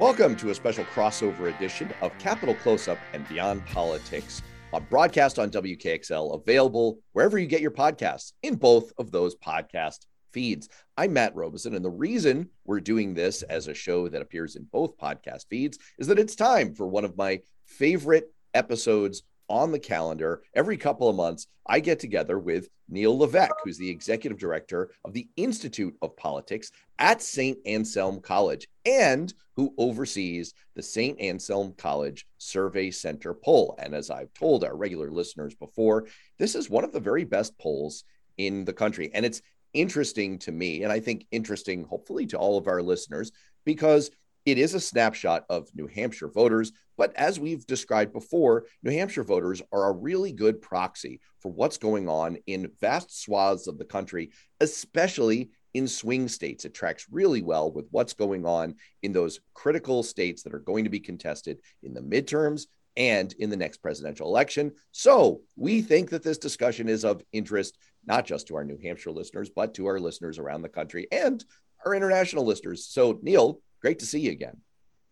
Welcome to a special crossover edition of Capital Close Up and Beyond Politics, a broadcast on WKXL, available wherever you get your podcasts in both of those podcast feeds. I'm Matt Robison, and the reason we're doing this as a show that appears in both podcast feeds is that it's time for one of my favorite episodes on the calendar. Every couple of months, I get together with Neil Levesque, who's the executive director of the Institute of Politics at St. Anselm College and who oversees the St. Anselm College Survey Center poll. And as I've told our regular listeners before, this is one of the very best polls in the country. And it's interesting to me, and I think interesting, hopefully, to all of our listeners, because it is a snapshot of New Hampshire voters. But as we've described before, New Hampshire voters are a really good proxy for what's going on in vast swaths of the country, especially in swing states. It tracks really well with what's going on in those critical states that are going to be contested in the midterms and in the next presidential election. So we think that this discussion is of interest, not just to our New Hampshire listeners, but to our listeners around the country and our international listeners. So, Neil, great to see you again.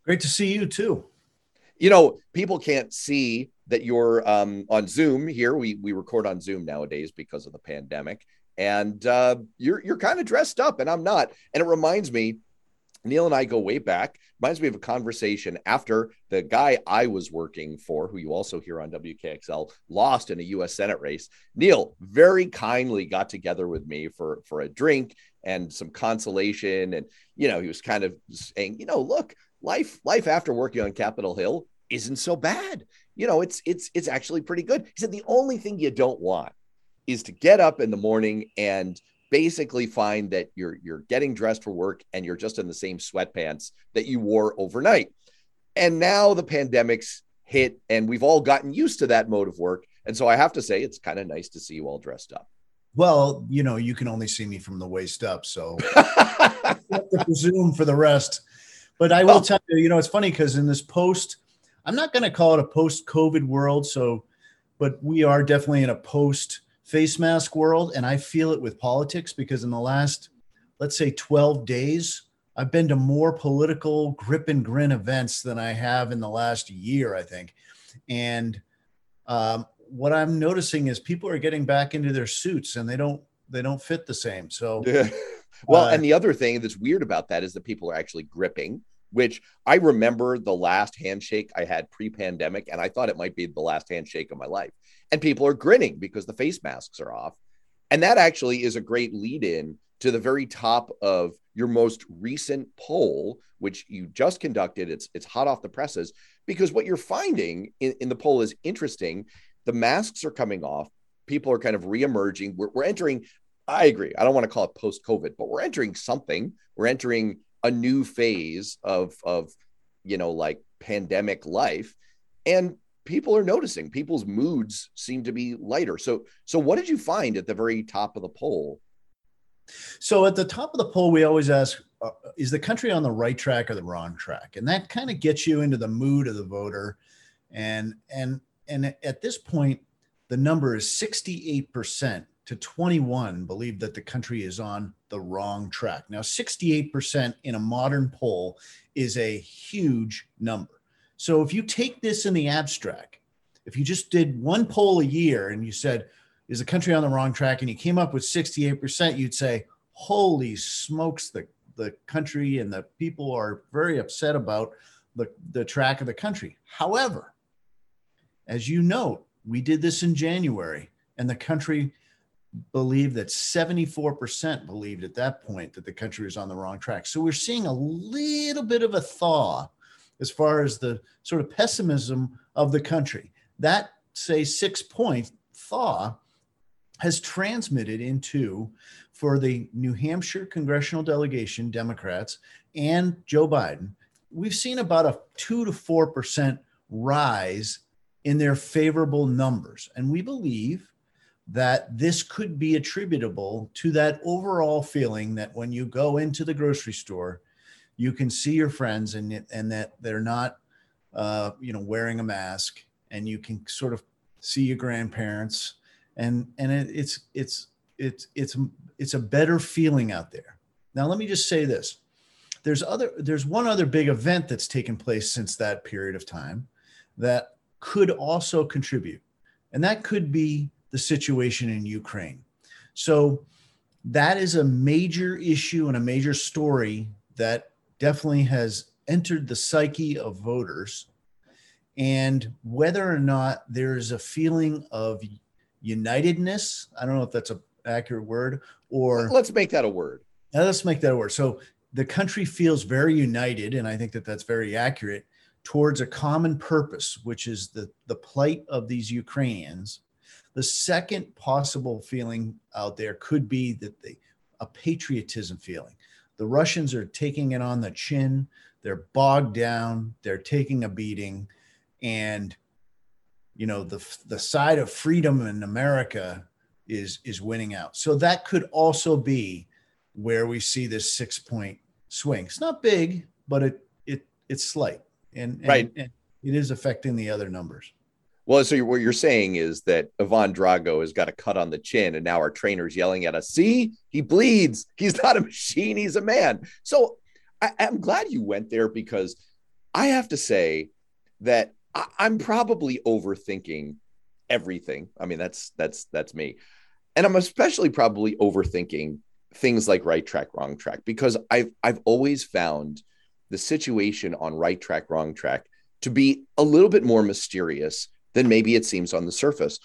Great to see you too. You know, people can't see that you're um, on Zoom here. We we record on Zoom nowadays because of the pandemic, and uh, you're you're kind of dressed up, and I'm not. And it reminds me, Neil and I go way back. Reminds me of a conversation after the guy I was working for, who you also hear on WKXL, lost in a U.S. Senate race. Neil very kindly got together with me for for a drink and some consolation, and you know he was kind of saying, you know, look, life life after working on Capitol Hill isn't so bad. You know, it's it's it's actually pretty good. He said the only thing you don't want is to get up in the morning and basically find that you're you're getting dressed for work and you're just in the same sweatpants that you wore overnight. And now the pandemic's hit and we've all gotten used to that mode of work. And so I have to say it's kind of nice to see you all dressed up. Well, you know, you can only see me from the waist up, so presume for the rest. But I will well, tell you, you know, it's funny because in this post, I'm not going to call it a post-COVID world, so, but we are definitely in a post face mask world. And I feel it with politics because in the last, let's say, 12 days, I've been to more political grip and grin events than I have in the last year, I think. And um, what I'm noticing is people are getting back into their suits and they don't they don't fit the same. So yeah. Well, uh, and the other thing that's weird about that is that people are actually gripping, which I remember the last handshake I had pre-pandemic, and I thought it might be the last handshake of my life and people are grinning because the face masks are off. And that actually is a great lead in to the very top of your most recent poll, which you just conducted. It's it's hot off the presses because what you're finding in, in the poll is interesting. The masks are coming off. People are kind of reemerging. We're, we're entering. I agree. I don't want to call it post COVID, but we're entering something. We're entering a new phase of of you know like pandemic life, and people are noticing. People's moods seem to be lighter. So so what did you find at the very top of the poll? So at the top of the poll we always ask uh, is the country on the right track or the wrong track? And that kind of gets you into the mood of the voter. And and and at this point the number is 68% to 21 believe that the country is on the wrong track now 68% in a modern poll is a huge number so if you take this in the abstract, if you just did one poll a year and you said, is the country on the wrong track? And you came up with 68%, you'd say, holy smokes, the, the country and the people are very upset about the, the track of the country. However, as you note, we did this in January and the country believed that 74% believed at that point that the country was on the wrong track. So we're seeing a little bit of a thaw as far as the sort of pessimism of the country. That, say, six point thaw has transmitted into, for the New Hampshire congressional delegation, Democrats, and Joe Biden, we've seen about a two to 4% rise in their favorable numbers. And we believe that this could be attributable to that overall feeling that when you go into the grocery store, you can see your friends and and that they're not uh, you know wearing a mask and you can sort of see your grandparents. And and it, it's it's it's it's it's a better feeling out there. Now let me just say this. There's other there's one other big event that's taken place since that period of time that could also contribute. And that could be the situation in ukraine. So that is a major issue and a major story that definitely has entered the psyche of voters. And whether or not there's a feeling of unitedness i don't know if that's a accurate word or let's make that a word. Let's make that a word. So the country feels very united and i think that that's very accurate towards a common purpose which is the the plight of these ukrainians the second possible feeling out there could be that the a patriotism feeling the russians are taking it on the chin they're bogged down they're taking a beating and you know the the side of freedom in america is is winning out. So that could also be where we see this six point swing. It's not big, but it it it's slight, and, and right, and it is affecting the other numbers. Well, so what you're saying is that Ivan Drago has got a cut on the chin, and now our trainer's yelling at us. See, he bleeds. He's not a machine. He's a man. So I, am glad you went there because I have to say that I, I'm probably overthinking everything. I mean, that's that's that's me and I'm especially probably overthinking things like right track, wrong track, because I've I've always found the situation on right track, wrong track to be a little bit more mysterious than maybe it seems on the surface.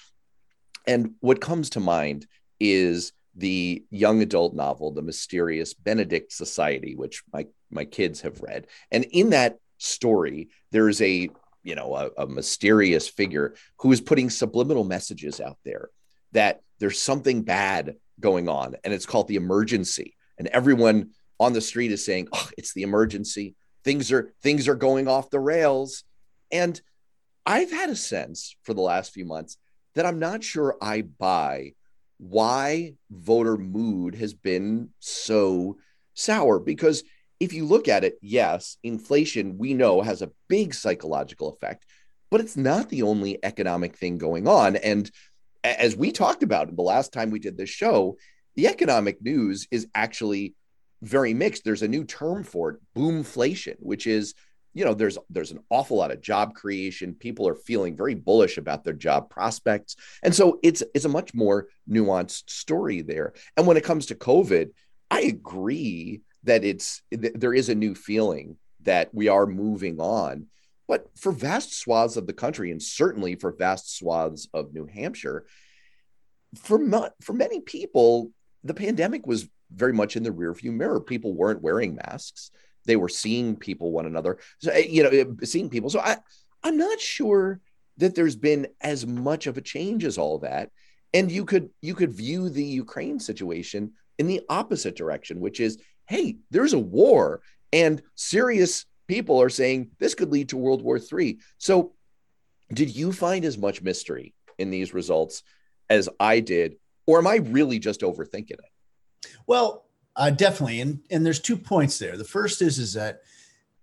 And what comes to mind is the young adult novel, The Mysterious Benedict Society, which my my kids have read. And in that story, there's a you know a, a mysterious figure who is putting subliminal messages out there that there's something bad going on and it's called the emergency and everyone on the street is saying oh it's the emergency things are things are going off the rails and i've had a sense for the last few months that i'm not sure i buy why voter mood has been so sour because if you look at it yes inflation we know has a big psychological effect but it's not the only economic thing going on and as we talked about the last time we did this show, the economic news is actually very mixed. There's a new term for it, boomflation, which is, you know, there's there's an awful lot of job creation. People are feeling very bullish about their job prospects. And so it's it's a much more nuanced story there. And when it comes to COVID, I agree that it's there is a new feeling that we are moving on. But for vast swaths of the country, and certainly for vast swaths of New Hampshire, for, for many people, the pandemic was very much in the rearview mirror. People weren't wearing masks. They were seeing people one another. So, eh, you know, eh, seeing people. So I, I'm not sure that there's been as much of a change as all that. And you could you could view the Ukraine situation in the opposite direction, which is, hey, there's a war, and serious people are saying this could lead to World War III. So, did you find as much mystery in these results as I did, or am I really just overthinking it? Well, uh, definitely, and and there's two points there. The first is is that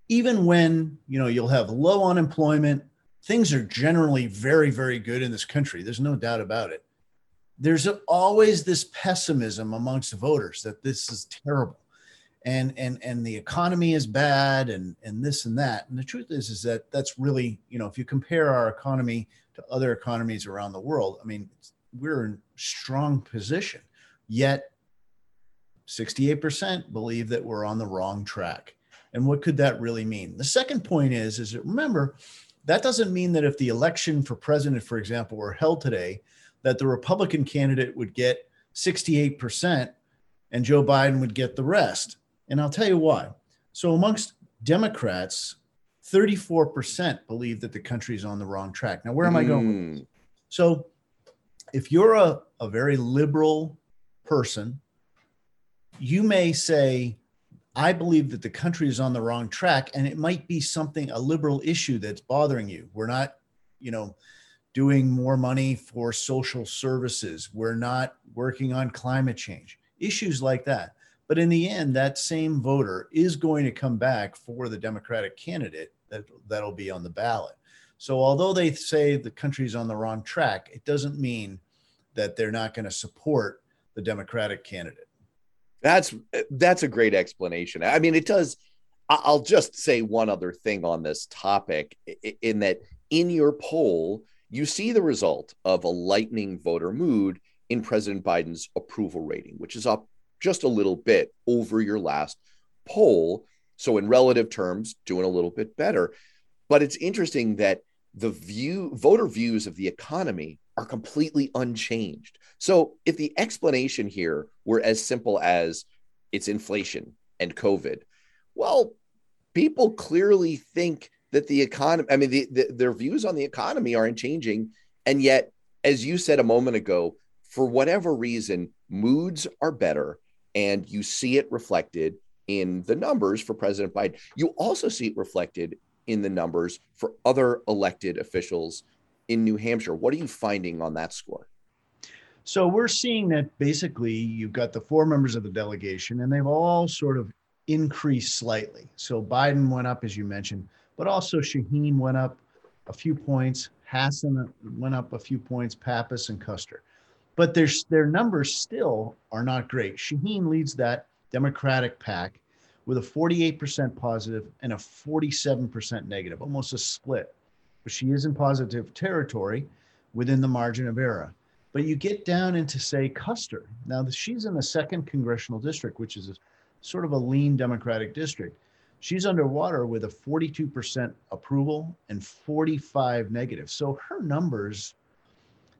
even when you know you'll have low unemployment, things are generally very very good in this country. There's no doubt about it. There's always this pessimism amongst voters that this is terrible and and and the economy is bad and and this and that and the truth is is that that's really you know if you compare our economy to other economies around the world i mean we're in strong position yet 68% believe that we're on the wrong track and what could that really mean the second point is is that remember that doesn't mean that if the election for president for example were held today that the republican candidate would get 68% and joe biden would get the rest and I'll tell you why. So, amongst Democrats, 34% believe that the country is on the wrong track. Now, where am I going? Mm. So, if you're a, a very liberal person, you may say, I believe that the country is on the wrong track, and it might be something, a liberal issue that's bothering you. We're not, you know, doing more money for social services. We're not working on climate change, issues like that. But in the end, that same voter is going to come back for the Democratic candidate that, that'll be on the ballot. So although they say the country's on the wrong track, it doesn't mean that they're not going to support the Democratic candidate. That's that's a great explanation. I mean, it does. I'll just say one other thing on this topic in that in your poll, you see the result of a lightning voter mood in President Biden's approval rating, which is up just a little bit over your last poll. So, in relative terms, doing a little bit better. But it's interesting that the view voter views of the economy are completely unchanged. So, if the explanation here were as simple as it's inflation and COVID, well, people clearly think that the economy, I mean, the, the, their views on the economy aren't changing. And yet, as you said a moment ago, for whatever reason, moods are better. And you see it reflected in the numbers for President Biden. You also see it reflected in the numbers for other elected officials in New Hampshire. What are you finding on that score? So we're seeing that basically you've got the four members of the delegation, and they've all sort of increased slightly. So Biden went up, as you mentioned, but also Shaheen went up a few points. Hassan went up a few points, Pappas and Kuster. But their, their numbers still are not great. Shaheen leads that Democratic pack with a 48% positive and a 47% negative, almost a split. She is in positive territory within the margin of error. But you get down into, say, Kuster. Now, she's in the second congressional district, which is a, sort of a lean Democratic district. She's underwater with a 42% approval and 45 negative. So her numbers,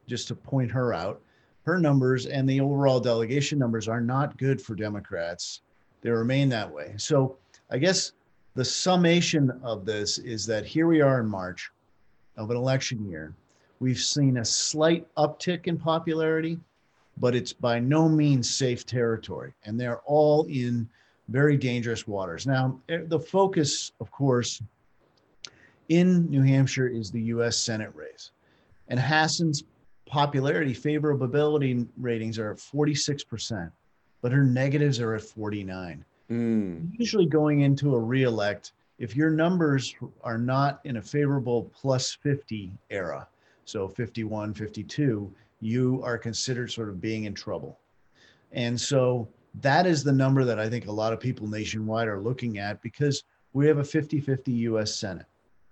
just to point her out, her numbers and the overall delegation numbers are not good for Democrats. They remain that way. So I guess the summation of this is that here we are in March of an election year. We've seen a slight uptick in popularity, but it's by no means safe territory. And they're all in very dangerous waters. Now, eh, the focus, of course, in New Hampshire is the US Senate race. And Hassan's popularity, favorability ratings are at 46%, but her negatives are at 49. Mm. Usually going into a reelect, if your numbers are not in a favorable plus 50 era, so 51, 52, you are considered sort of being in trouble. And so that is the number that I think a lot of people nationwide are looking at because we have a 50 50 US Senate.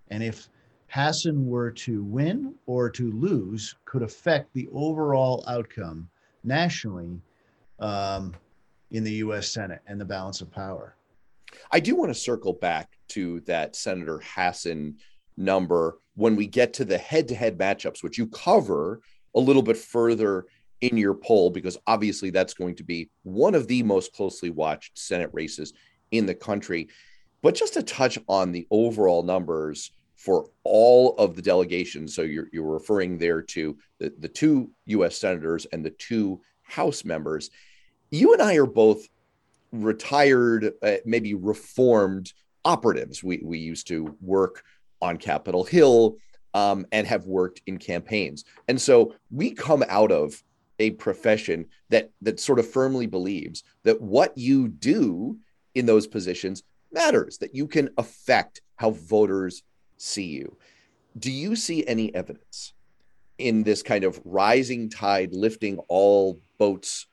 And if Hassan were to win or to lose, could affect the overall outcome nationally um, in the US Senate and the balance of power. I do want to circle back to that Senator Hassan number when we get to the head to head matchups, which you cover a little bit further in your poll because obviously that's going to be one of the most closely watched Senate races in the country. But just to touch on the overall numbers for all of the delegations, so you're, you're referring there to the, the two US senators and the two House members. You and I are both retired, uh, maybe reformed operatives. We, we used to work on Capitol Hill um, and have worked in campaigns. And so we come out of a profession that that sort of firmly believes that what you do in those positions matters that you can affect how voters see you do you see any evidence in this kind of rising tide lifting all boats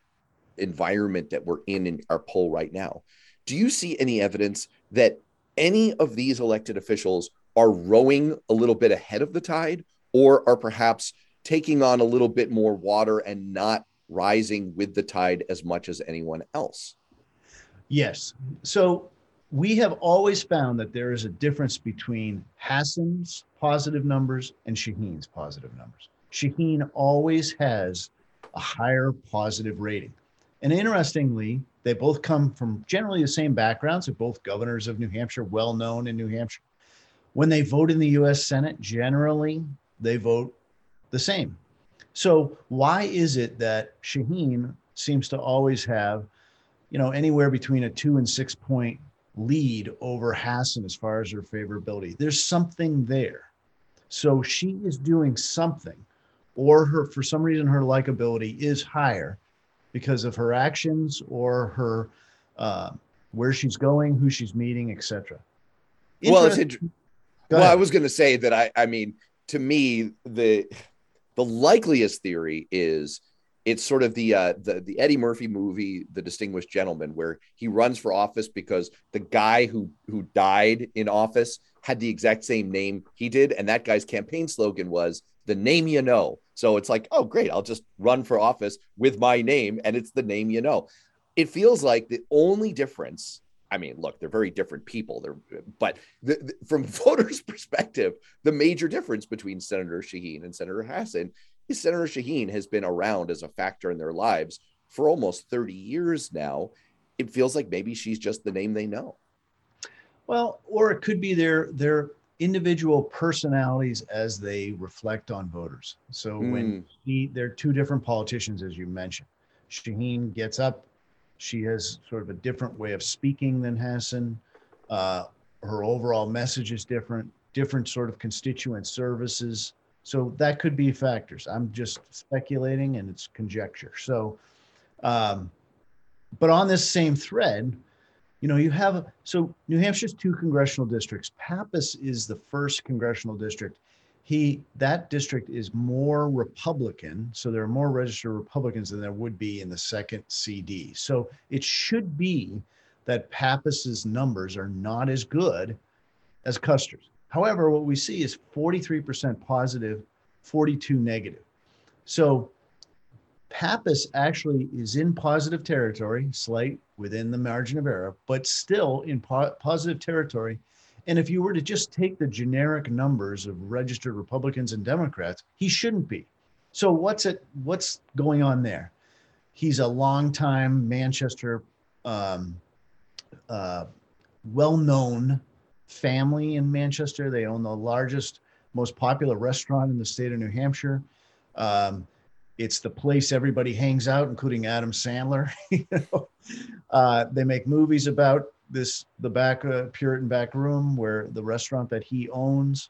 environment that we're in in our poll right now do you see any evidence that any of these elected officials are rowing a little bit ahead of the tide or are perhaps taking on a little bit more water and not rising with the tide as much as anyone else. Yes. So we have always found that there is a difference between Hassan's positive numbers and Shaheen's positive numbers. Shaheen always has a higher positive rating. And interestingly, they both come from generally the same backgrounds. They're both governors of New Hampshire, well known in New Hampshire. When they vote in the US Senate, generally they vote the same. So why is it that Shaheen seems to always have, you know, anywhere between a two and six point lead over Hassan as far as her favorability? There's something there. So she is doing something, or her for some reason her likability is higher because of her actions or her uh, where she's going, who she's meeting, etc. Well, it's int- well, I was going to say that I, I mean, to me, the the likeliest theory is it's sort of the uh, the the Eddie Murphy movie, The Distinguished Gentleman, where he runs for office because the guy who who died in office had the exact same name he did, and that guy's campaign slogan was "the name you know." So it's like, oh, great, I'll just run for office with my name, and it's the name you know. It feels like the only difference. I mean, look, they're very different people. They're, but the, the, from voters' perspective, the major difference between Senator Shaheen and Senator Hassan is Senator Shaheen has been around as a factor in their lives for almost 30 years now. It feels like maybe she's just the name they know. Well, or it could be their their individual personalities as they reflect on voters. So mm. when he, they're two different politicians, as you mentioned. Shaheen gets up. She has sort of a different way of speaking than Hassan. Uh, her overall message is different, different sort of constituent services. So that could be factors. I'm just speculating and it's conjecture. So, um, but on this same thread, you know, you have so New Hampshire's two congressional districts. Pappas is the first congressional district. He that district is more Republican, so there are more registered Republicans than there would be in the second CD. So it should be that Pappas's numbers are not as good as Kuster's. However, what we see is 43% positive, 42 negative. So Pappas actually is in positive territory, slight within the margin of error, but still in po- positive territory. And if you were to just take the generic numbers of registered Republicans and Democrats, he shouldn't be. So what's it? What's going on there? He's a longtime Manchester, um, uh, well-known family in Manchester. They own the largest, most popular restaurant in the state of New Hampshire. Um, it's the place everybody hangs out, including Adam Sandler. you know? uh, they make movies about this, the back uh, Puritan back room where the restaurant that he owns.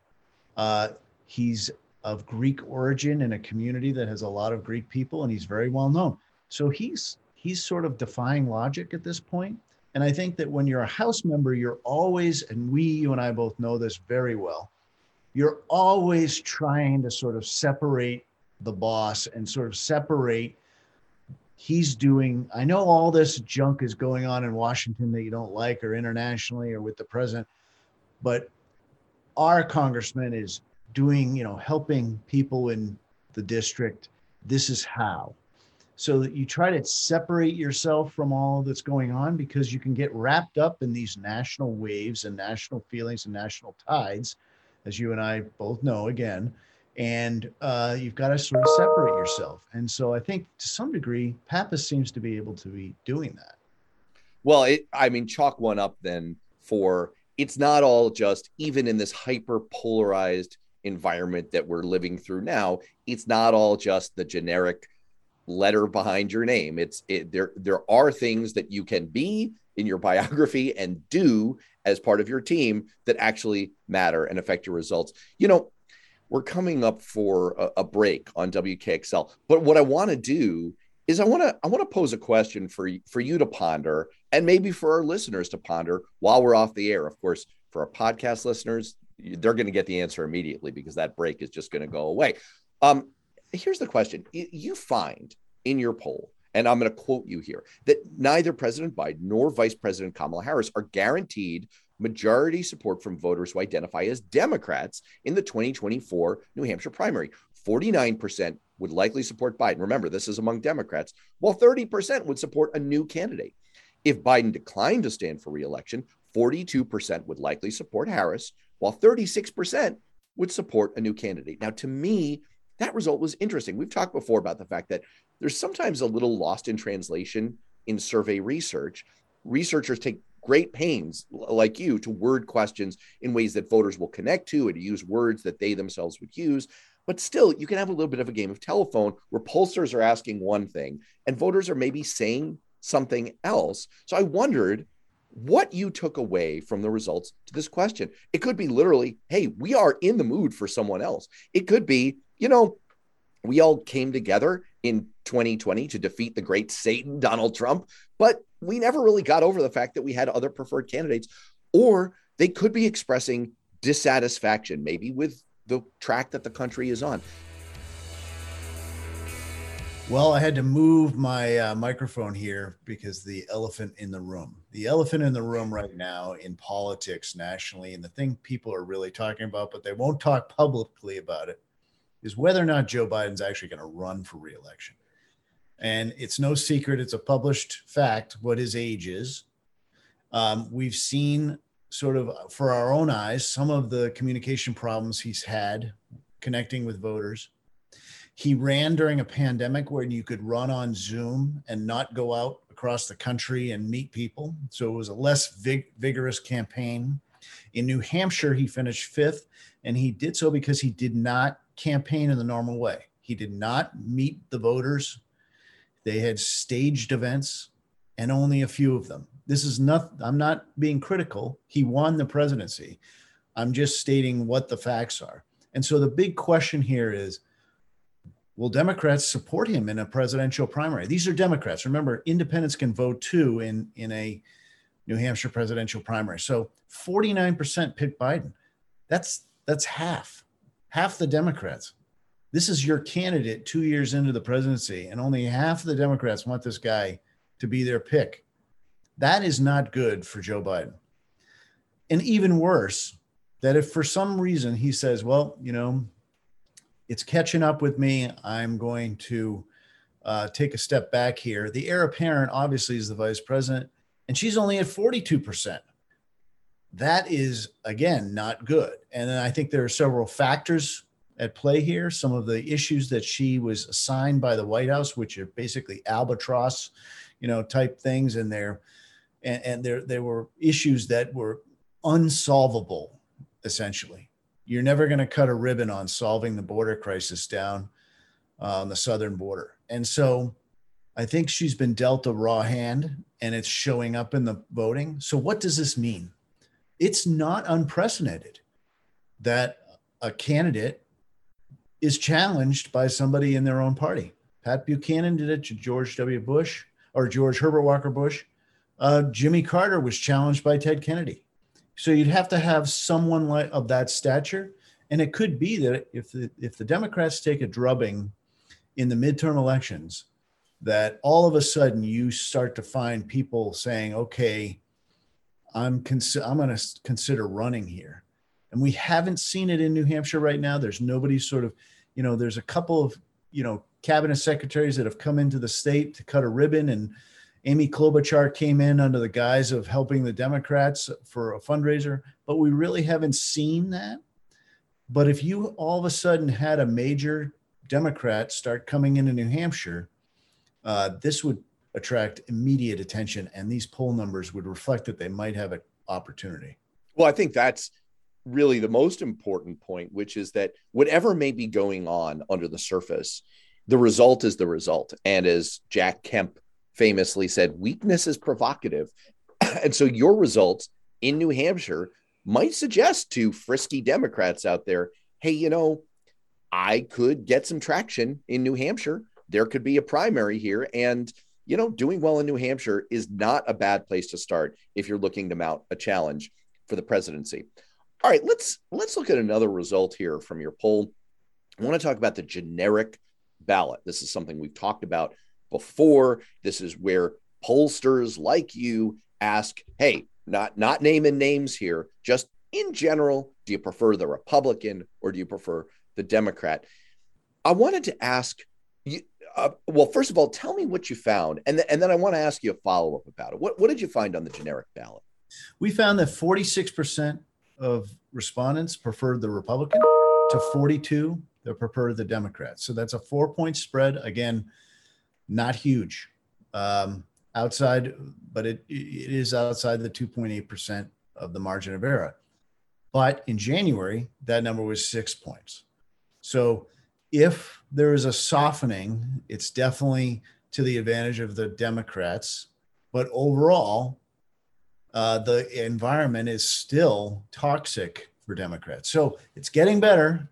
Uh, he's of Greek origin in a community that has a lot of Greek people, and he's very well known. So he's he's sort of defying logic at this point. And I think that when you're a House member, you're always, and we, you and I both know this very well, you're always trying to sort of separate the boss and sort of separate. He's doing, I know all this junk is going on in Washington that you don't like or internationally or with the president, but our congressman is doing, you know, helping people in the district. This is how so that you try to separate yourself from all that's going on because you can get wrapped up in these national waves and national feelings and national tides, as you and I both know again. And uh, you've got to sort of separate yourself. And so I think to some degree, Pappas seems to be able to be doing that. Well, it, I mean, chalk one up then for it's not all just, even in this hyper polarized environment that we're living through now, it's not all just the generic letter behind your name. It's it, there. There are things that you can be in your biography and do as part of your team that actually matter and affect your results. You know, we're coming up for a, a break on WKXL, but what I want to do is I want to I want to pose a question for for you to ponder and maybe for our listeners to ponder while we're off the air. Of course, for our podcast listeners, they're going to get the answer immediately because that break is just going to go away. Um, here's the question you find in your poll, and I'm going to quote you here, that neither President Biden nor Vice President Kamala Harris are guaranteed majority support from voters who identify as Democrats in the 2024 New Hampshire primary. 49% would likely support Biden. Remember, this is among Democrats, while 30% would support a new candidate. If Biden declined to stand for reelection, 42% would likely support Harris, while 36% would support a new candidate. Now, to me, that result was interesting. We've talked before about the fact that there's sometimes a little lost in translation in survey research. Researchers take great pains, like you, to word questions in ways that voters will connect to and to use words that they themselves would use. But still, you can have a little bit of a game of telephone where pollsters are asking one thing and voters are maybe saying something else. So I wondered what you took away from the results to this question. It could be literally, hey, we are in the mood for someone else. It could be, you know, we all came together in 2020 to defeat the great Satan, Donald Trump, but we never really got over the fact that we had other preferred candidates, or they could be expressing dissatisfaction, maybe with the track that the country is on. Well, I had to move my uh, microphone here because the elephant in the room. The elephant in the room right now in politics nationally, and the thing people are really talking about, but they won't talk publicly about it, is whether or not Joe Biden's actually going to run for reelection. And it's no secret, it's a published fact what his age is. Um, we've seen sort of for our own eyes some of the communication problems he's had connecting with voters he ran during a pandemic when you could run on Zoom and not go out across the country and meet people. So it was a less vig- vigorous campaign. In New Hampshire, he finished fifth, and he did so because he did not campaign in the normal way. He did not meet the voters. They had staged events, and only a few of them. This is not, I'm not being critical. He won the presidency. I'm just stating what the facts are. And so the big question here is will Democrats support him in a presidential primary? These are Democrats. Remember, independents can vote too in, in a New Hampshire presidential primary. So 49% pick Biden. That's that's half, half the Democrats. This is your candidate two years into the presidency, and only half of the Democrats want this guy to be their pick. That is not good for Joe Biden. And even worse, that if for some reason he says, well, you know, it's catching up with me. I'm going to uh, take a step back here. The heir apparent, obviously, is the vice president, and she's only at 42%. That is, again, not good. And I think there are several factors at play here. Some of the issues that she was assigned by the White House, which are basically albatross, you know, type things, and there, and, and there there were issues that were unsolvable, essentially you're never going to cut a ribbon on solving the border crisis down uh, on the southern border. And so I think she's been dealt a raw hand and it's showing up in the voting. So, what does this mean? It's not unprecedented that a candidate is challenged by somebody in their own party. Pat Buchanan did it to George W. Bush or George Herbert Walker Bush. Uh, Jimmy Carter was challenged by Ted Kennedy. So you'd have to have someone like of that stature, and it could be that if the, if the Democrats take a drubbing in the midterm elections, that all of a sudden you start to find people saying, "Okay, I'm I'm going to consider running here," and we haven't seen it in New Hampshire right now. There's nobody sort of, you know, there's a couple of you know cabinet secretaries that have come into the state to cut a ribbon and Amy Klobuchar came in under the guise of helping the Democrats for a fundraiser, but we really haven't seen that. But if you all of a sudden had a major Democrat start coming into New Hampshire, uh, this would attract immediate attention, and these poll numbers would reflect that they might have an opportunity. Well, I think that's really the most important point, which is that whatever may be going on under the surface, the result is the result. And as Jack Kemp famously said, weakness is provocative. and so your results in New Hampshire might suggest to frisky Democrats out there, hey, you know, I could get some traction in New Hampshire. There could be a primary here. And, you know, doing well in New Hampshire is not a bad place to start if you're looking to mount a challenge for the presidency. All right, let's let's look at another result here from your poll. I want to talk about the generic ballot. This is something we've talked about before. This is where pollsters like you ask, hey, not not naming names here, just in general, do you prefer the Republican or do you prefer the Democrat? I wanted to ask. Uh, well, first of all, tell me what you found, and th- and then I want to ask you a follow up about it. What what did you find on the generic ballot? We found that forty six percent of respondents preferred the Republican to forty two that preferred the Democrat. So that's a four point spread. Again, not huge um, outside, but it, it is outside the 2.8% of the margin of error. But in January, that number was six points. So if there is a softening, it's definitely to the advantage of the Democrats. But overall, uh, the environment is still toxic for Democrats. So it's getting better,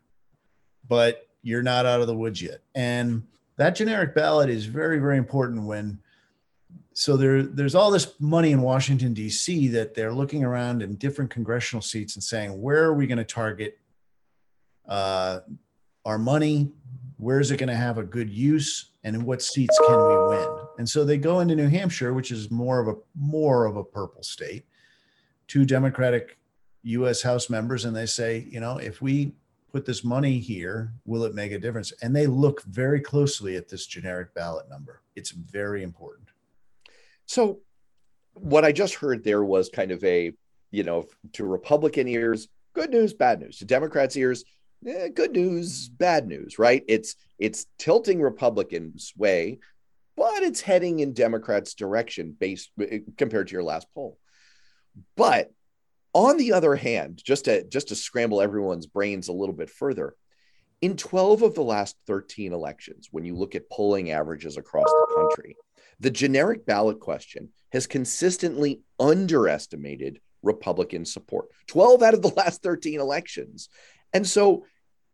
but you're not out of the woods yet. And that generic ballot is very very important when so there there's all this money in Washington D.C. that they're looking around in different congressional seats and saying where are we going to target uh, our money where is it going to have a good use and in what seats can we win? And so they go into new hampshire which is more of a more of a purple state two democratic us house members and they say you know if we put this money here will it make a difference? And they look very closely at this generic ballot number. It's very important. So what i just heard there was kind of a you know to republican ears good news bad news. To democrats ears eh, good news, bad news, right? It's it's tilting Republicans' way, but it's heading in Democrats' direction based eh, compared to your last poll. But on the other hand, just to just to scramble everyone's brains a little bit further, in 12 of the last 13 elections, when you look at polling averages across the country, the generic ballot question has consistently underestimated Republican support. 12 out of the last 13 elections. And so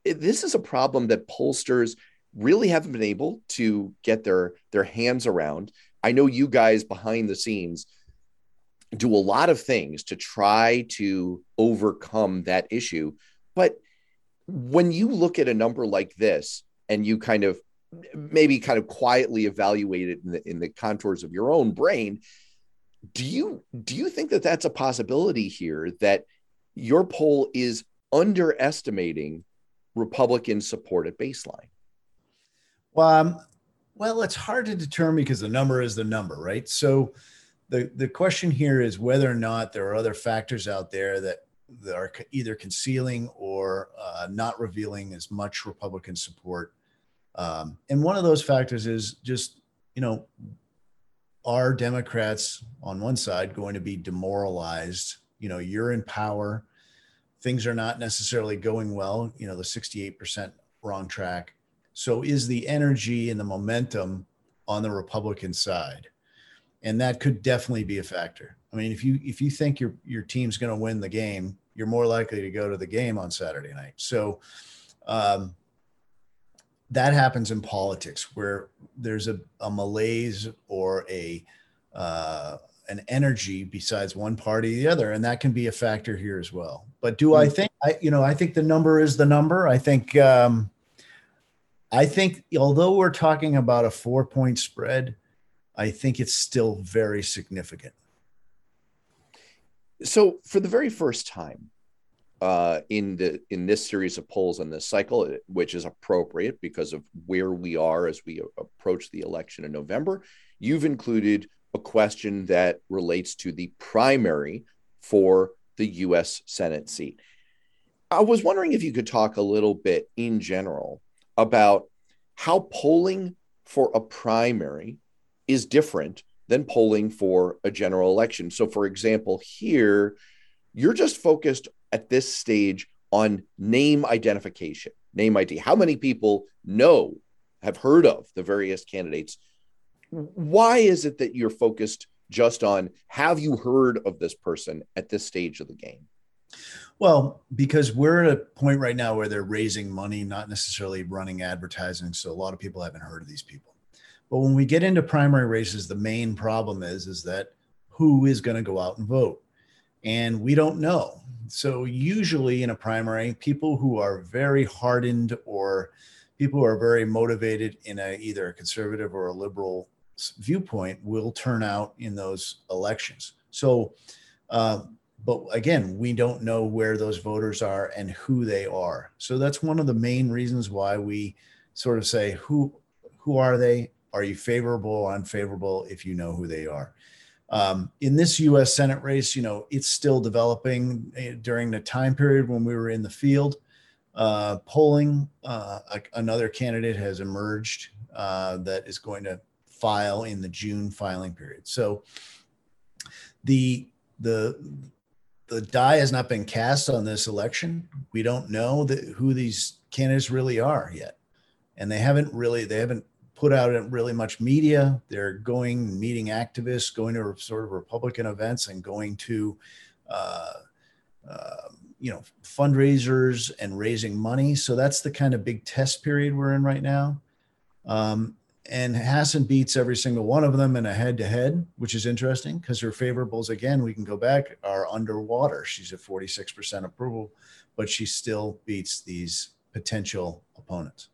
this is a problem that pollsters really haven't been able to get their their hands around. I know you guys behind the scenes do a lot of things to try to overcome that issue, but when you look at a number like this and you kind of maybe kind of quietly evaluate it in the, in the contours of your own brain, do you do you think that that's a possibility here that your poll is underestimating Republican support at baseline? Well, um, well, it's hard to determine because the number is the number, right? So the the question here is whether or not there are other factors out there that that are either concealing or uh, not revealing as much Republican support. Um, and one of those factors is just, you know, are Democrats on one side going to be demoralized? You know, you're in power things are not necessarily going well, you know, the 68% wrong track. So is the energy and the momentum on the Republican side? And that could definitely be a factor. I mean, if you if you think your your team's going to win the game, you're more likely to go to the game on Saturday night. So um, that happens in politics where there's a, a malaise or a uh, an energy besides one party or the other and that can be a factor here as well. But do i hmm. think i you know i think the number is the number. I think um i think although we're talking about a four point spread i think it's still very significant. So for the very first time uh, in the in this series of polls in this cycle, which is appropriate because of where we are as we approach the election in November, you've included a question that relates to the primary for the US Senate seat. I was wondering if you could talk a little bit in general about how polling for a primary is different than polling for a general election. So, for example, here, you're just focused at this stage on name identification, name ID. How many people know, have heard of the various candidates why is it that you're focused just on have you heard of this person at this stage of the game? Well, because we're at a point right now where they're raising money, not necessarily running advertising. So a lot of people haven't heard of these people. But when we get into primary races, the main problem is is that who is going to go out and vote? And we don't know. So usually in a primary, people who are very hardened or people who are very motivated in a either a conservative or a liberal viewpoint will turn out in those elections. So, uh, but again, we don't know where those voters are and who they are. So that's one of the main reasons why we sort of say who who are they? Are you favorable or unfavorable if you know who they are? Um, in this U.S. Senate race, you know, it's still developing eh, during the time period when we were in the field. Uh, polling, uh, another candidate has emerged uh, that is going to file in the June filing period. So the the the die has not been cast on this election. We don't know that who these candidates really are yet, and they haven't really they haven't put out really much media. They're going meeting activists, going to sort of Republican events, and going to uh, uh, you know fundraisers and raising money. So that's the kind of big test period we're in right now. Um, and Hassan beats every single one of them in a head to head, which is interesting because her favorables, again, we can go back, are underwater. She's at 46% approval, but she still beats these potential opponents.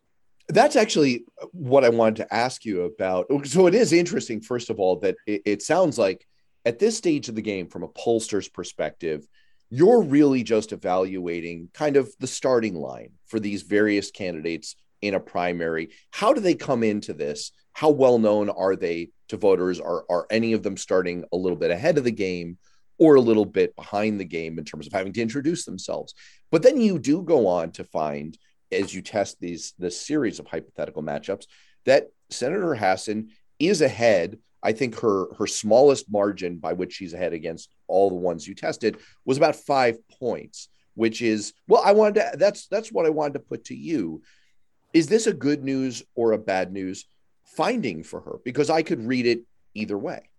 That's actually what I wanted to ask you about. So it is interesting, first of all, that it, it sounds like at this stage of the game, from a pollster's perspective, you're really just evaluating kind of the starting line for these various candidates in a primary. How do they come into this? How well known are they to voters? Are, are any of them starting a little bit ahead of the game or a little bit behind the game in terms of having to introduce themselves? But then you do go on to find as you test these this series of hypothetical matchups that Senator Hassan is ahead. I think her her smallest margin by which she's ahead against all the ones you tested was about five points, which is well, I wanted to that's that's what I wanted to put to you. Is this a good news or a bad news finding for her? Because I could read it either way.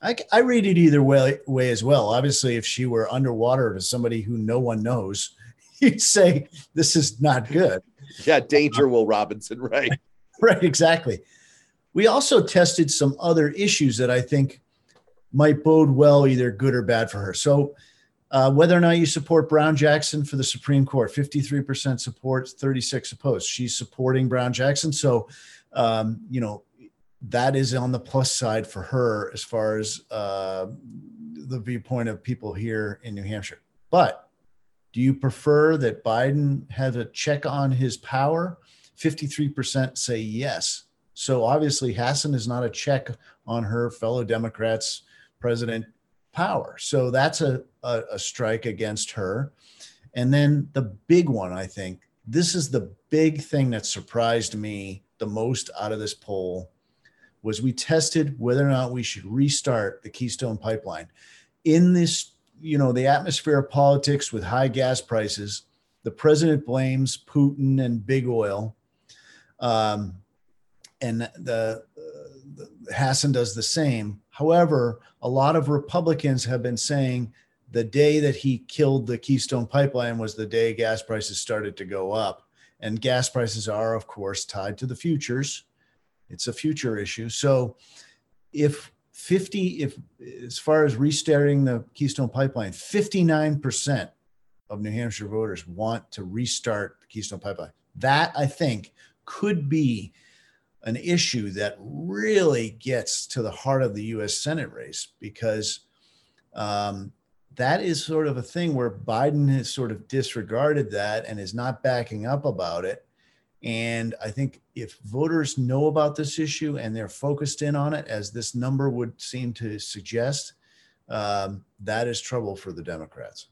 I, I read it either way, way as well. Obviously, if she were underwater to somebody who no one knows, you'd say this is not good. Yeah, danger, Will Robinson, right? right, exactly. We also tested some other issues that I think might bode well, either good or bad for her. So, uh, whether or not you support Brown Jackson for the Supreme Court, 53% support, 36 opposed. She's supporting Brown Jackson. So, um, you know, that is on the plus side for her as far as uh, the viewpoint of people here in New Hampshire. But do you prefer that Biden have a check on his power? 53% say yes. So obviously, Hassan is not a check on her fellow Democrats' president power. So that's a, a, a strike against her. And then the big one, I think, this is the big thing that surprised me the most out of this poll was we tested whether or not we should restart the Keystone pipeline. In this you know, the atmosphere of politics with high gas prices, the president blames Putin and big oil. Um, and the, the Hassan does the same. However, a lot of Republicans have been saying the day that he killed the Keystone pipeline was the day gas prices started to go up. And gas prices are, of course, tied to the futures. It's a future issue. So if 50 if as far as restarting the keystone pipeline 59% of new hampshire voters want to restart the keystone pipeline that i think could be an issue that really gets to the heart of the us senate race because um, that is sort of a thing where biden has sort of disregarded that and is not backing up about it and I think if voters know about this issue and they're focused in on it, as this number would seem to suggest, um, that is trouble for the Democrats.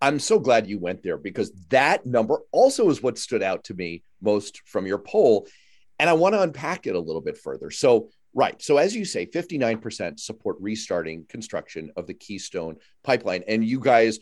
I'm so glad you went there because that number also is what stood out to me most from your poll. And I want to unpack it a little bit further. So, right. So, as you say, 59% support restarting construction of the Keystone pipeline. And you guys,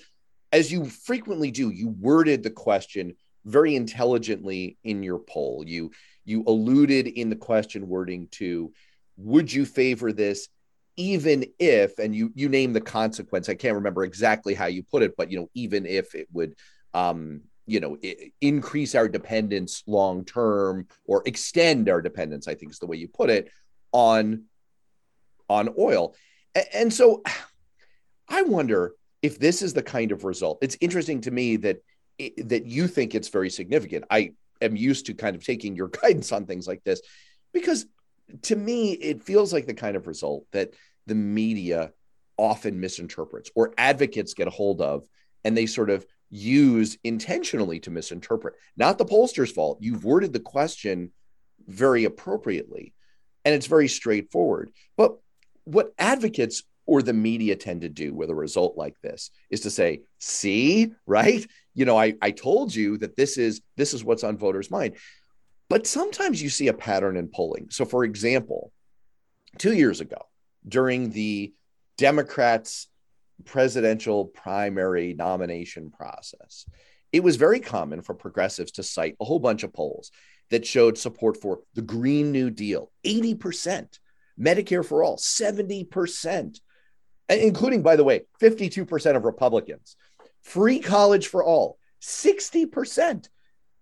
as you frequently do, you worded the question very intelligently in your poll. You you alluded in the question wording to would you favor this even if and you you name the consequence i can't remember exactly how you put it but you know even if it would um you know increase our dependence long term or extend our dependence i think is the way you put it on on oil and so i wonder if this is the kind of result it's interesting to me that that you think it's very significant. I am used to kind of taking your guidance on things like this because to me, it feels like the kind of result that the media often misinterprets or advocates get a hold of and they sort of use intentionally to misinterpret. Not the pollster's fault. You've worded the question very appropriately and it's very straightforward. But what advocates or the media tend to do with a result like this is to say, see, right? You know, I, I told you that this is this is what's on voters' mind. But sometimes you see a pattern in polling. So, for example, two years ago, during the Democrats' presidential primary nomination process, it was very common for progressives to cite a whole bunch of polls that showed support for the Green New Deal, 80%, Medicare for all, 70%, including, by the way, 52% of Republicans. Free college for all, 60%.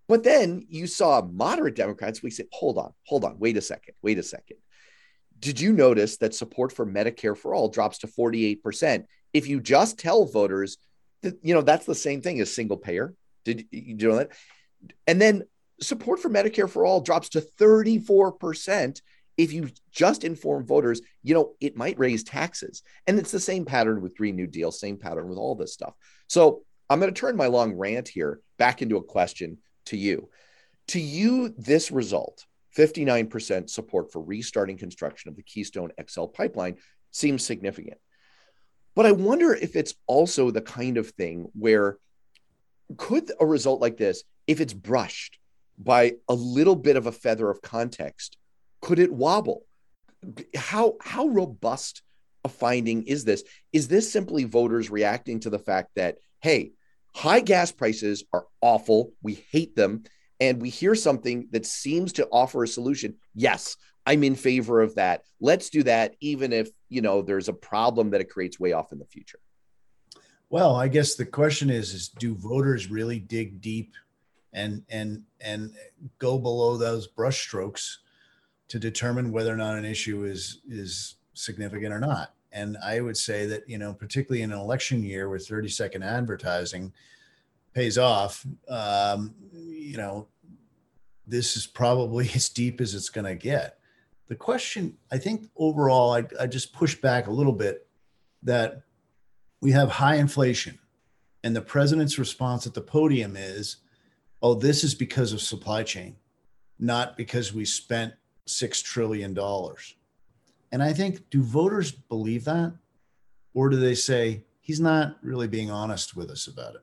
But then you saw moderate Democrats. We said, hold on, hold on, wait a second, wait a second. Did you notice that support for Medicare for all drops to 48%? If you just tell voters that, you know, that's the same thing as single payer. Did you know that? And then support for Medicare for all drops to 34% if you just inform voters, you know, it might raise taxes. And it's the same pattern with Green New Deal, same pattern with all this stuff. So I'm going to turn my long rant here back into a question to you. To you, this result, 59% support for restarting construction of the Keystone XL pipeline, seems significant. But I wonder if it's also the kind of thing where could a result like this, if it's brushed by a little bit of a feather of context, could it wobble? How how robust a finding is this? Is this simply voters reacting to the fact that hey, high gas prices are awful, we hate them, and we hear something that seems to offer a solution? Yes, I'm in favor of that. Let's do that, even if you know there's a problem that it creates way off in the future. Well, I guess the question is: is do voters really dig deep and and and go below those brushstrokes to determine whether or not an issue is is significant or not. And I would say that you know, particularly in an election year where 30 second advertising pays off, um, you know, this is probably as deep as it's going to get. The question, I think, overall, I, I just push back a little bit that we have high inflation, and the president's response at the podium is, "Oh, this is because of supply chain, not because we spent six trillion dollars. And I think, do voters believe that? Or do they say he's not really being honest with us about it?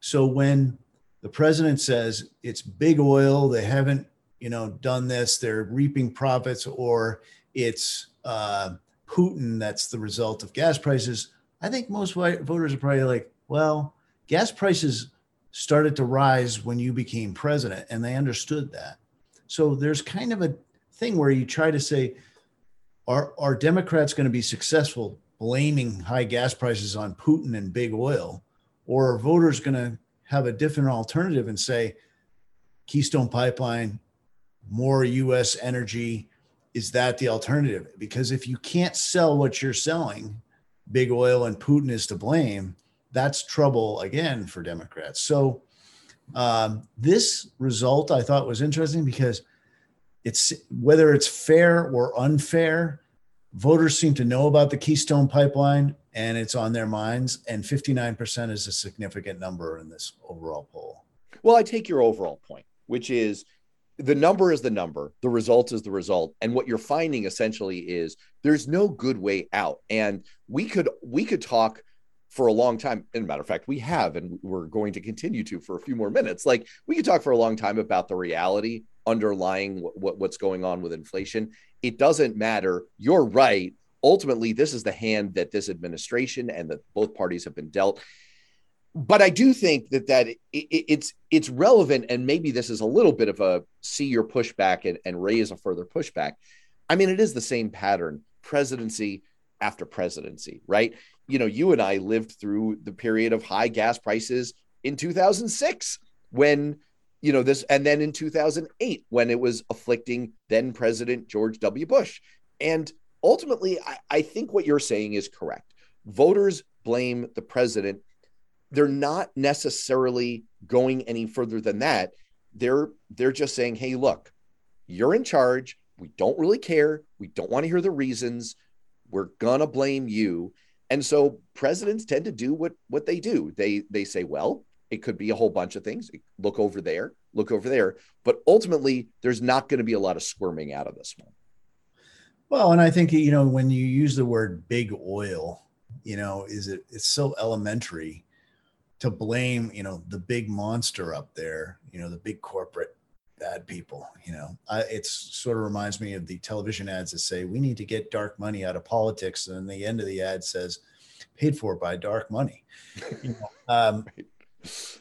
So when the president says it's big oil, they haven't, you know, done this, they're reaping profits, or it's uh, Putin that's the result of gas prices. I think most voters are probably like, well, gas prices started to rise when you became president, and they understood that. So there's kind of a thing where you try to say, are, are Democrats going to be successful blaming high gas prices on Putin and big oil? Or are voters going to have a different alternative and say, Keystone Pipeline, more US energy? Is that the alternative? Because if you can't sell what you're selling, big oil and Putin is to blame, that's trouble again for Democrats. So, um, this result I thought was interesting because it's whether it's fair or unfair, voters seem to know about the Keystone pipeline and it's on their minds. And 59% is a significant number in this overall poll. Well, I take your overall point, which is the number is the number, the result is the result. And what you're finding essentially is there's no good way out. And we could we could talk for a long time. In a matter of fact, we have, and we're going to continue to for a few more minutes. Like we could talk for a long time about the reality underlying what, what, what's going on with inflation. It doesn't matter. You're right. Ultimately, this is the hand that this administration and that both parties have been dealt. But I do think that that it, it's it's relevant, and maybe this is a little bit of a see your pushback and, and raise a further pushback. I mean, it is the same pattern, presidency after presidency, right? You know, you and I lived through the period of high gas prices in 2006 when you know this and then in 2008 when it was afflicting then president george w bush and ultimately I, I, think what you're saying is correct voters blame the president they're not necessarily going any further than that they're they're just saying hey look you're in charge we don't really care we don't want to hear the reasons we're gonna blame you and so presidents tend to do what what they do they they say well it could be a whole bunch of things. Look over there, look over there. But ultimately, there's not going to be a lot of squirming out of this one. Well, and I think you know when you use the word big oil, you know, is it it's so elementary to blame, you know, the big monster up there, you know, the big corporate bad people, you know. I, it's sort of reminds me of the television ads that say we need to get dark money out of politics and then the end of the ad says paid for by dark money. you know, um,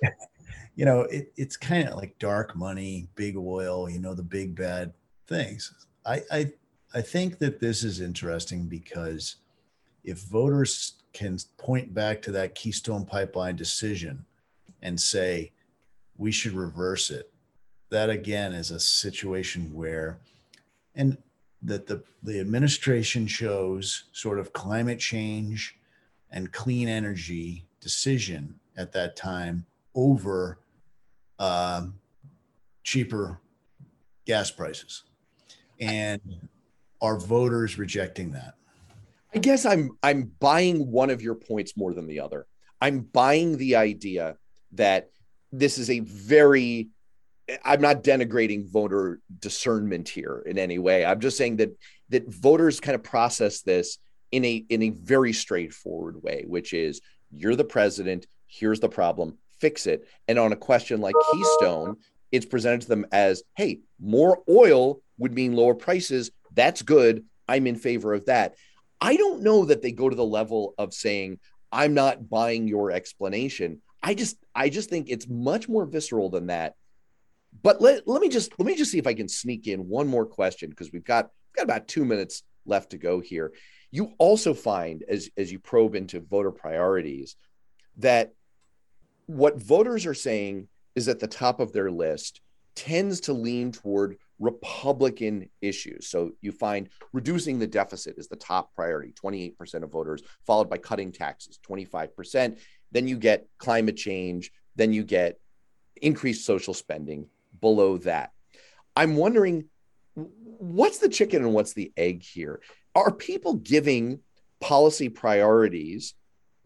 you know, it, it's kind of like dark money, big oil, you know, the big bad things. I, I, I think that this is interesting because if voters can point back to that Keystone Pipeline decision and say, we should reverse it, that again is a situation where, and that the, the administration shows sort of climate change and clean energy decision at that time over um, cheaper gas prices. And are voters rejecting that? I guess I'm I'm buying one of your points more than the other. I'm buying the idea that this is a very I'm not denigrating voter discernment here in any way. I'm just saying that that voters kind of process this in a in a very straightforward way, which is you're the president, here's the problem, fix it. And on a question like Keystone, it's presented to them as, hey, more oil would mean lower prices. That's good. I'm in favor of that. I don't know that they go to the level of saying, I'm not buying your explanation. I just I just think it's much more visceral than that. But let, let me just let me just see if I can sneak in one more question because we've got we've got about two minutes left to go here. You also find as as you probe into voter priorities that what voters are saying is at the top of their list tends to lean toward Republican issues. So you find reducing the deficit is the top priority, 28% of voters, followed by cutting taxes, 25%. Then you get climate change, then you get increased social spending below that. I'm wondering what's the chicken and what's the egg here? Are people giving policy priorities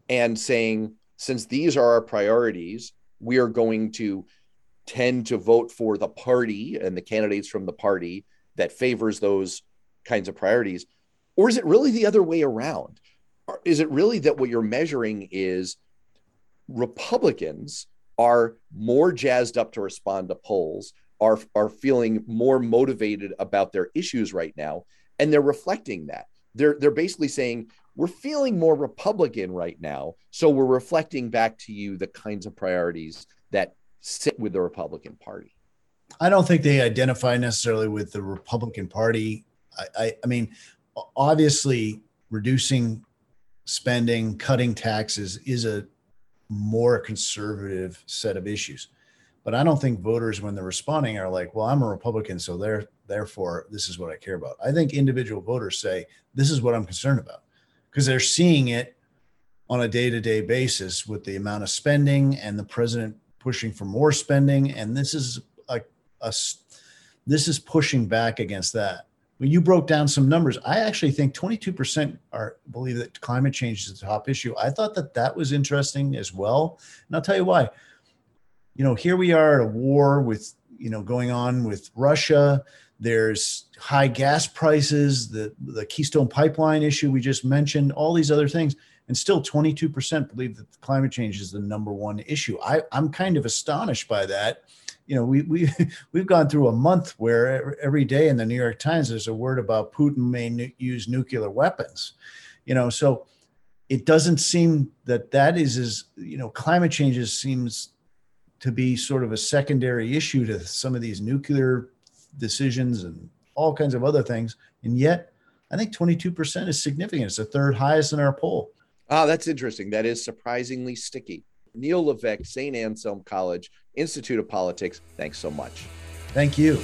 and saying, since these are our priorities, we are going to tend to vote for the party and the candidates from the party that favors those kinds of priorities? Or is it really the other way around? Or Is it really that what you're measuring is Republicans are more jazzed up to respond to polls, are, are feeling more motivated about their issues right now, and they're reflecting that? They're, they're basically saying, we're feeling more Republican right now. So we're reflecting back to you the kinds of priorities that sit with the Republican Party. I don't think they identify necessarily with the Republican Party. I, I, I mean, obviously, reducing spending, cutting taxes is a more conservative set of issues. But I don't think voters, when they're responding, are like, "Well, I'm a Republican, so there, therefore, this is what I care about." I think individual voters say, "This is what I'm concerned about." because they're seeing it on a day-to-day basis with the amount of spending and the president pushing for more spending and this is a, a this is pushing back against that. When you broke down some numbers i actually think 22% are believe that climate change is the top issue. I thought that that was interesting as well and i'll tell you why. You know here we are at a war with you know going on with russia. There's high gas prices, the, the Keystone Pipeline issue we just mentioned, all these other things. And still 22% believe that climate change is the number one issue. I, I'm kind of astonished by that. You know, we, we, we've gone through a month where every day in the New York Times, there's a word about Putin may use nuclear weapons. You know, so it doesn't seem that that is as, you know, climate change seems to be sort of a secondary issue to some of these nuclear decisions and all kinds of other things. And yet, I think 22% is significant. It's the third highest in our poll. Ah, that's interesting. That is surprisingly sticky. Neil Levesque, St. Anselm College, Institute of Politics, thanks so much. Thank you.